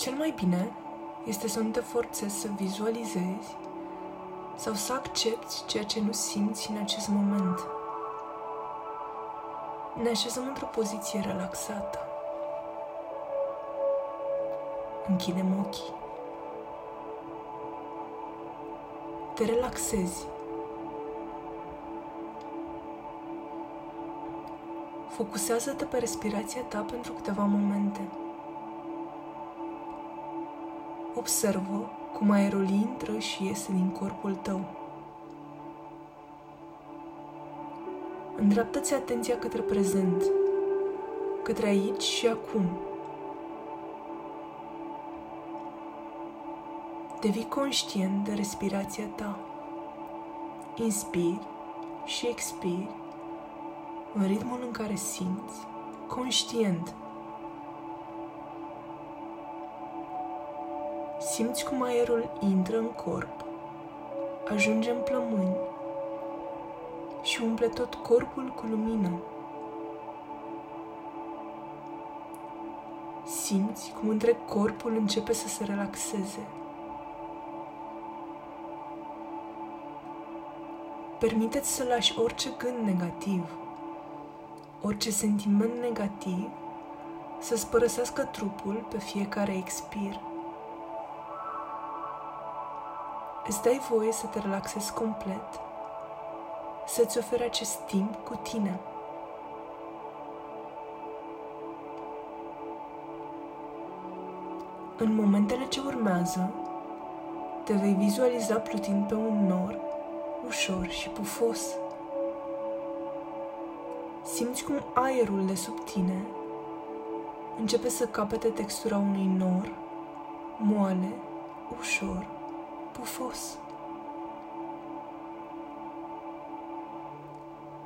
Cel mai bine este să nu te forțezi să vizualizezi sau să accepti ceea ce nu simți în acest moment. Ne așezăm într-o poziție relaxată. Închidem ochii. Te relaxezi. Focusează-te pe respirația ta pentru câteva momente. Observă cum aerul intră și iese din corpul tău. Îndreaptă-ți atenția către prezent, către aici și acum. Devii conștient de respirația ta. Inspiri și expiri în ritmul în care simți, conștient. Simți cum aerul intră în corp, ajunge în plămâni și umple tot corpul cu lumină. Simți cum întreg corpul începe să se relaxeze. Permiteți să lași orice gând negativ, orice sentiment negativ să-ți părăsească trupul pe fiecare expir. Îți dai voie să te relaxezi complet, să-ți oferi acest timp cu tine. În momentele ce urmează, te vei vizualiza plutind pe un nor ușor și pufos. Simți cum aerul de sub tine începe să capete textura unui nor, moale, ușor, pufos.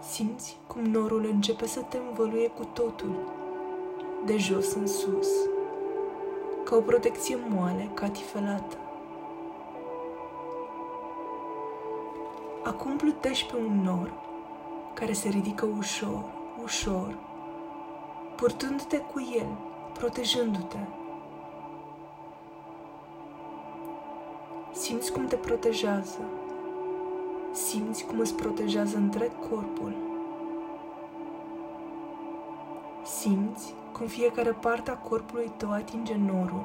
Simți cum norul începe să te învăluie cu totul, de jos în sus, ca o protecție moale, catifelată. Acum plutești pe un nor care se ridică ușor, ușor, purtându-te cu el, protejându-te. Simți cum te protejează. Simți cum îți protejează întreg corpul. Simți cum fiecare parte a corpului tău atinge norul.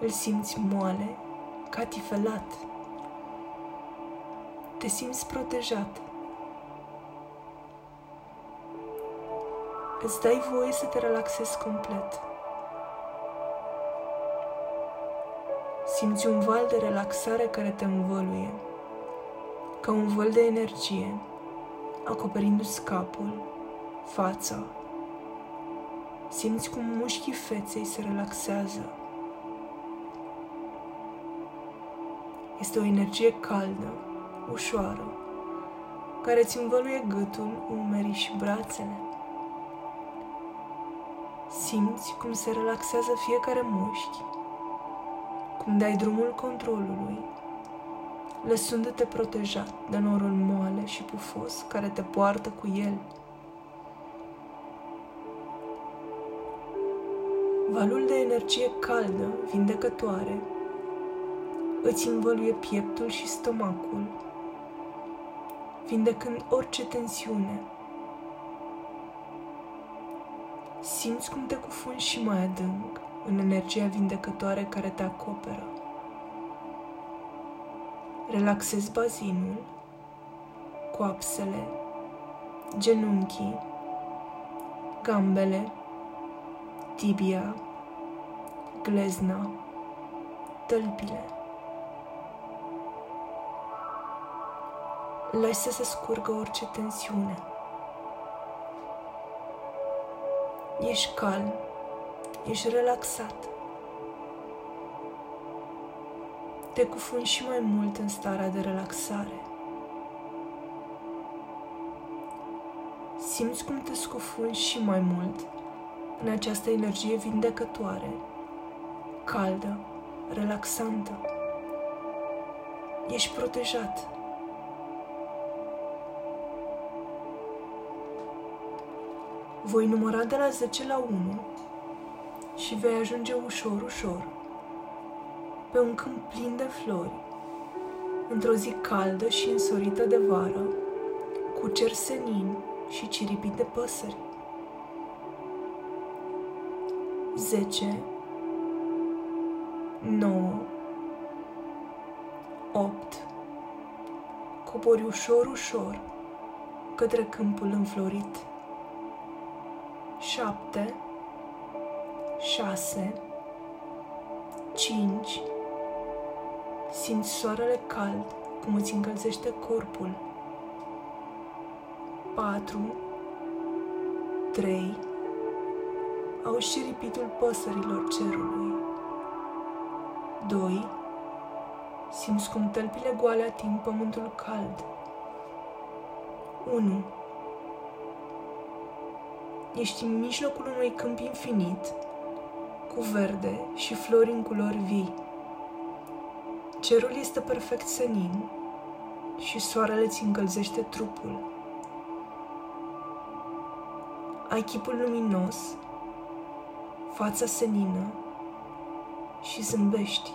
Îl simți moale, catifelat. Te simți protejat. Îți dai voie să te relaxezi complet. Simți un val de relaxare care te învăluie, ca un văl de energie, acoperindu-ți capul, fața. Simți cum mușchii feței se relaxează. Este o energie caldă, ușoară, care îți învăluie gâtul, umerii și brațele. Simți cum se relaxează fiecare mușchi, cum dai drumul controlului, lăsându-te protejat de norul moale și pufos care te poartă cu el. Valul de energie caldă, vindecătoare, îți învăluie pieptul și stomacul, vindecând orice tensiune. Simți cum te cufunzi și mai adânc în energia vindecătoare care te acoperă. Relaxezi bazinul, coapsele, genunchii, gambele, tibia, glezna, tălpile. Lași să se scurgă orice tensiune. Ești calm, ești relaxat. Te cufunzi și mai mult în starea de relaxare. Simți cum te scufunzi și mai mult în această energie vindecătoare, caldă, relaxantă. Ești protejat. Voi număra de la 10 la 1 și vei ajunge ușor, ușor pe un câmp plin de flori, într-o zi caldă și însorită de vară, cu cer senin și ciripit de păsări. 10 9 8 Cobori ușor, ușor către câmpul înflorit. 7 6 5 Simți soarele cald cum îți încălzește corpul. 4 3 Auzi șiripitul păsărilor cerului. 2 Simți cum tălpile goale ating pământul cald. 1 Ești în mijlocul unui câmp infinit, cu verde și flori în culori vii. Cerul este perfect senin și soarele ți încălzește trupul. Ai chipul luminos, fața senină și zâmbești.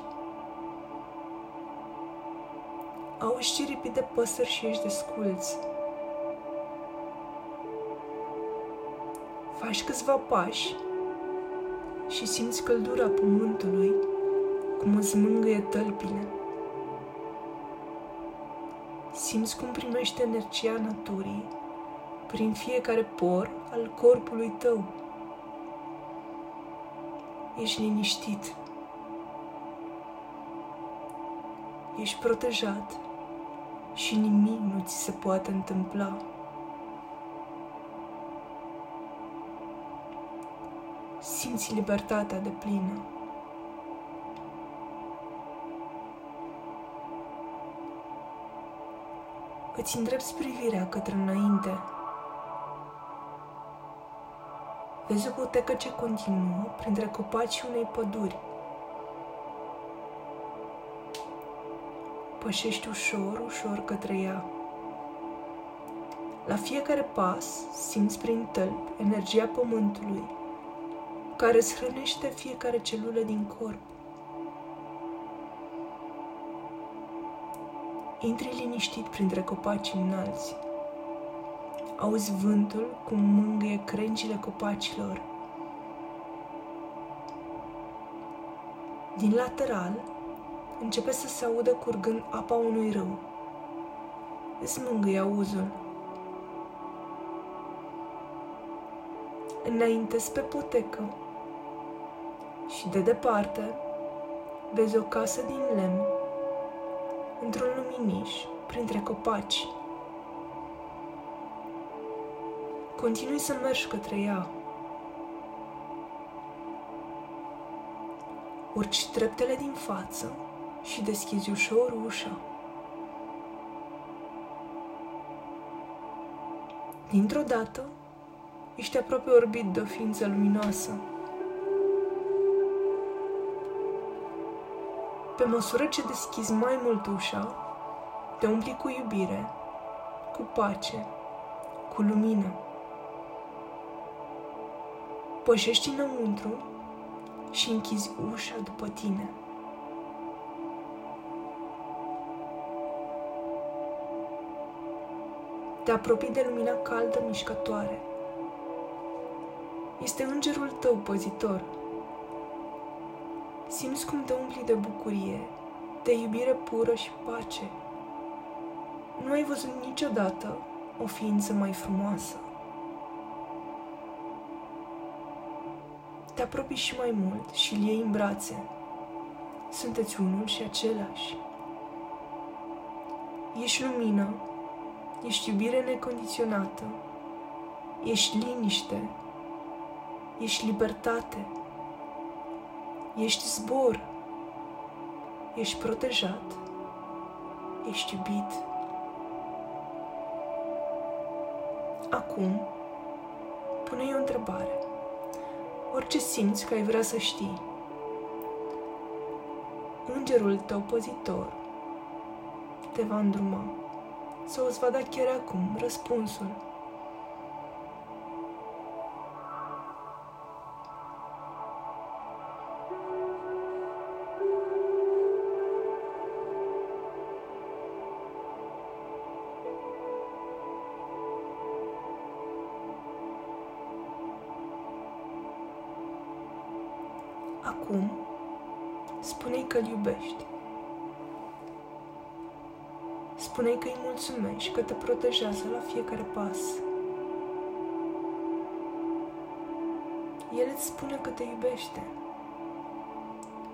Auzi ciripit de păsări și ești desculți. Faci câțiva pași și simți căldura pământului cum îți mângâie tălpile. Simți cum primești energia naturii prin fiecare por al corpului tău. Ești liniștit. Ești protejat și nimic nu ți se poate întâmpla. Simți libertatea de plină. Îți îndrepți privirea către înainte. Vezi o potecă ce continuă printre copacii unei păduri. Pășești ușor, ușor către ea. La fiecare pas simți prin tălpi energia pământului care îți hrănește fiecare celulă din corp. Intri liniștit printre copacii înalți. Auzi vântul cum mângâie crengile copacilor. Din lateral începe să se audă curgând apa unui râu. Îți mângâie auzul. Înainte pe potecă și de departe vezi o casă din lemn într-un luminiș printre copaci. Continui să mergi către ea. Urci treptele din față și deschizi ușor ușa. Dintr-o dată, ești aproape orbit de o ființă luminoasă. Pe măsură ce deschizi mai mult ușa, te umpli cu iubire, cu pace, cu lumină. Pășești înăuntru și închizi ușa după tine. Te apropii de lumina caldă mișcătoare. Este îngerul tău păzitor simți cum te umpli de bucurie, de iubire pură și pace. Nu ai văzut niciodată o ființă mai frumoasă. Te apropii și mai mult și îl iei în brațe. Sunteți unul și același. Ești lumină, ești iubire necondiționată, ești liniște, ești libertate. Ești zbor. Ești protejat. Ești iubit. Acum, pune-i o întrebare. Orice simți că ai vrea să știi. Îngerul tău păzitor te va îndruma sau îți va da chiar acum răspunsul Acum, spune-i că-l iubești. Spune-i că îi mulțumești și că te protejează la fiecare pas. El îți spune că te iubește,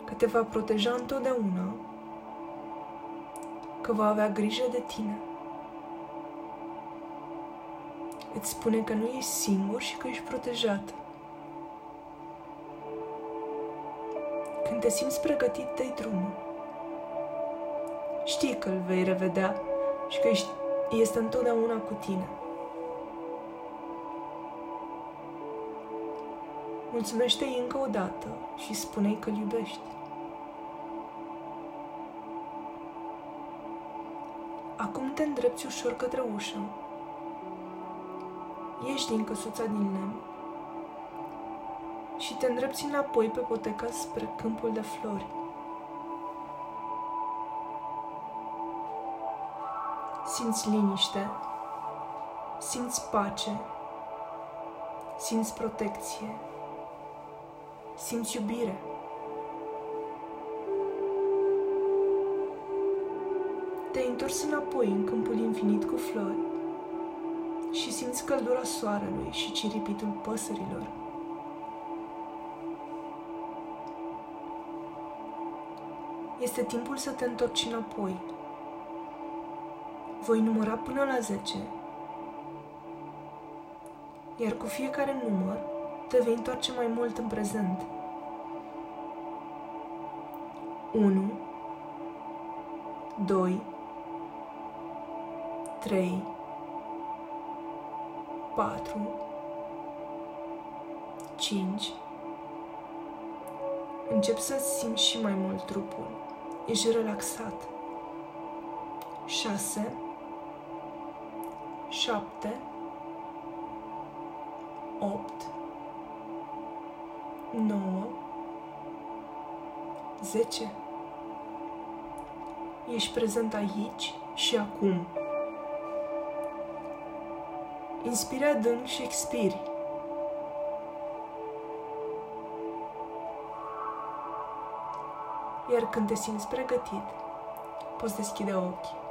că te va proteja întotdeauna, că va avea grijă de tine. Îți spune că nu ești singur și că ești protejat. Când te simți pregătit, dă drumul. Știi că îl vei revedea și că ești, este întotdeauna cu tine. Mulțumește-i încă o dată și spune-i că-l iubești. Acum te îndrepți ușor către ușă. Ieși din căsuța din lemn și te îndrepți înapoi pe poteca spre câmpul de flori. Simți liniște, simți pace, simți protecție, simți iubire. Te-ai întors înapoi în câmpul infinit cu flori și simți căldura soarelui și ciripitul păsărilor. Este timpul să te întorci înapoi. Voi număra până la 10, iar cu fiecare număr te vei întoarce mai mult în prezent. 1 2 3 4 5 Încep să simți și mai mult trupul. Ești relaxat. 6 7 8 9 10 Ești prezent aici și acum. Inspiri adânc și expiri. Iar când te simți pregătit, poți deschide ochii.